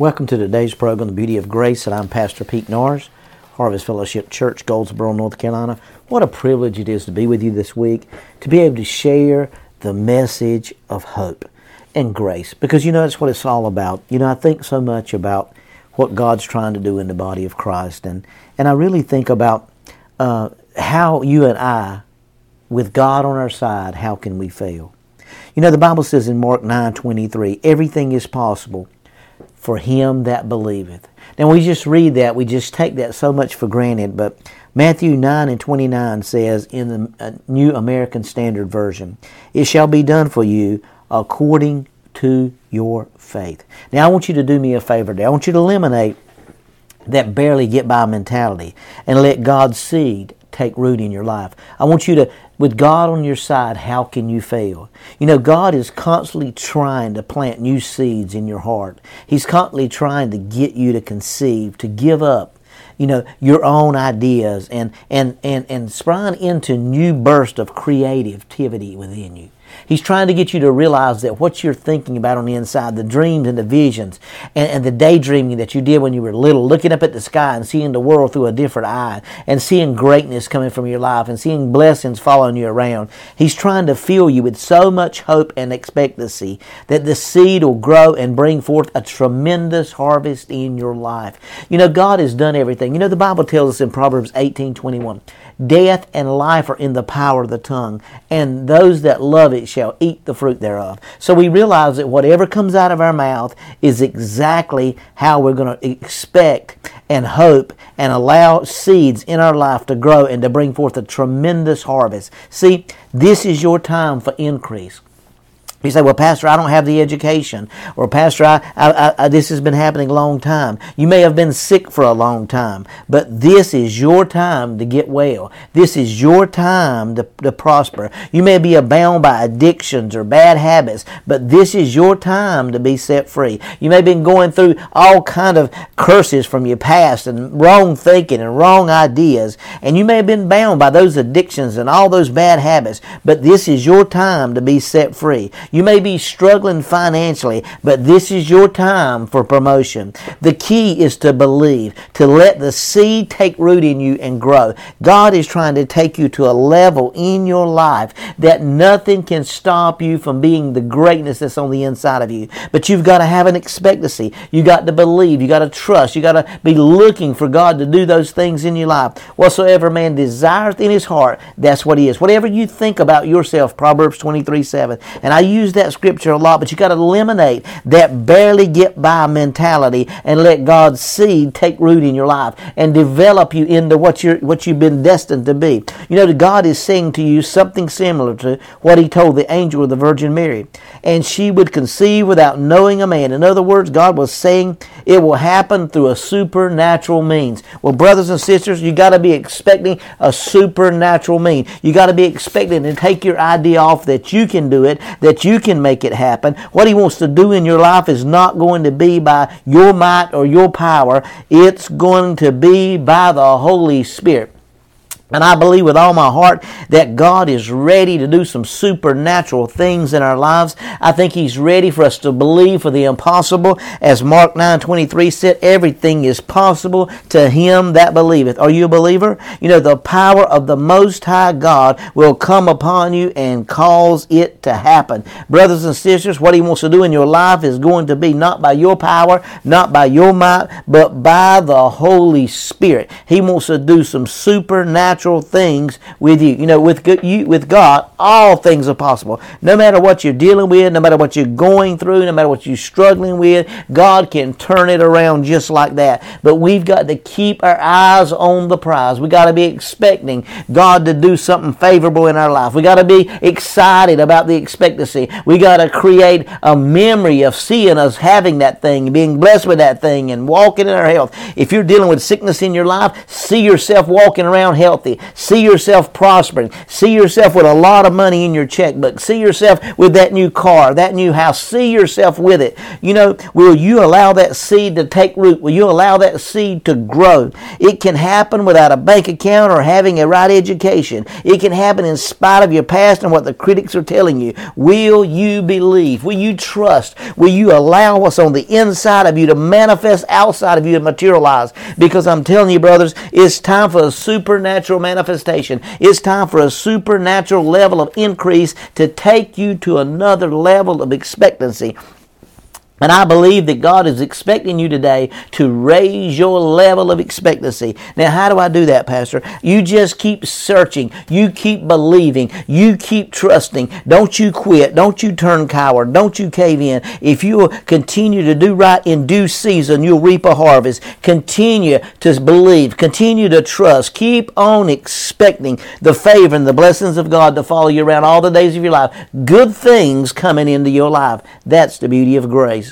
Welcome to today's program, The Beauty of Grace, and I'm Pastor Pete Nars, Harvest Fellowship Church, Goldsboro, North Carolina. What a privilege it is to be with you this week, to be able to share the message of hope and grace, because you know that's what it's all about. You know, I think so much about what God's trying to do in the body of Christ, and, and I really think about uh, how you and I, with God on our side, how can we fail? You know, the Bible says in Mark 9 23, everything is possible for him that believeth. Now we just read that, we just take that so much for granted, but Matthew 9 and 29 says in the uh, New American Standard Version, It shall be done for you according to your faith. Now I want you to do me a favor today. I want you to eliminate that barely get by mentality and let God's seed take root in your life. I want you to, with God on your side, how can you fail? You know, God is constantly trying to plant new seeds in your heart. He's constantly trying to get you to conceive, to give up, you know, your own ideas and, and, and, and sprung into new burst of creativity within you. He's trying to get you to realize that what you're thinking about on the inside, the dreams and the visions, and, and, the daydreaming that you did when you were little, looking up at the sky and seeing the world through a different eye, and seeing greatness coming from your life, and seeing blessings following you around. He's trying to fill you with so much hope and expectancy that the seed will grow and bring forth a tremendous harvest in your life. You know, God has done everything. You know, the Bible tells us in Proverbs 18 21, death and life are in the power of the tongue, and those that love it shall eat the fruit thereof. So we realize that whatever comes out of our mouth is exactly how we're going to expect and hope and allow seeds in our life to grow and to bring forth a tremendous harvest. See, this is your time for increase. You say, well, Pastor, I don't have the education. Or, Pastor, I, I, I, this has been happening a long time. You may have been sick for a long time, but this is your time to get well. This is your time to, to prosper. You may be bound by addictions or bad habits, but this is your time to be set free. You may have been going through all kind of curses from your past and wrong thinking and wrong ideas, and you may have been bound by those addictions and all those bad habits, but this is your time to be set free. You may be struggling financially, but this is your time for promotion. The key is to believe, to let the seed take root in you and grow. God is trying to take you to a level in your life that nothing can stop you from being the greatness that's on the inside of you. But you've got to have an expectancy. You got to believe. You got to trust. You got to be looking for God to do those things in your life. Whatsoever man desireth in his heart, that's what he is. Whatever you think about yourself, Proverbs 23 7. And I use use that scripture a lot, but you got to eliminate that barely get by mentality and let God's seed take root in your life and develop you into what you're what you've been destined to be. You know, God is saying to you something similar to what He told the angel of the Virgin Mary, and she would conceive without knowing a man. In other words, God was saying it will happen through a supernatural means. Well, brothers and sisters, you got to be expecting a supernatural mean. You got to be expecting to take your idea off that you can do it, that you you can make it happen. What He wants to do in your life is not going to be by your might or your power, it's going to be by the Holy Spirit. And I believe with all my heart that God is ready to do some supernatural things in our lives. I think He's ready for us to believe for the impossible. As Mark 9 23 said, everything is possible to him that believeth. Are you a believer? You know, the power of the Most High God will come upon you and cause it to happen. Brothers and sisters, what He wants to do in your life is going to be not by your power, not by your might, but by the Holy Spirit. He wants to do some supernatural supernatural things with you. You know, with you, with God, all things are possible. No matter what you're dealing with, no matter what you're going through, no matter what you're struggling with, God can turn it around just like that. But we've got to keep our eyes on the prize. We got to be expecting God to do something favorable in our life. We got to be excited about the expectancy. We got to create a memory of seeing us having that thing, being blessed with that thing, and walking in our health. If you're dealing with sickness in your life, see yourself walking around healthy wealthy. See yourself prospering. See yourself with a lot of money in your checkbook. See yourself with that new car, that new house. See yourself with it. You know, will you allow that seed to take root? Will you allow that seed to grow? It can happen without a bank account or having a right education. It can happen in spite of your past and what the critics are telling you. Will you believe? Will you trust? Will you allow what's on the inside of you to manifest outside of you and materialize? Because I'm telling you, brothers, it's time for a supernatural manifestation. It's time for a supernatural level of increase to take you to another level of expectancy. And I believe that God is expecting you today to raise your level of expectancy. Now, how do I do that, Pastor? You just keep searching. You keep believing. You keep trusting. Don't you quit. Don't you turn coward. Don't you cave in. If you continue to do right in due season, you'll reap a harvest. Continue to believe. Continue to trust. Keep on expecting the favor and the blessings of God to follow you around all the days of your life. Good things coming into your life. That's the beauty of grace.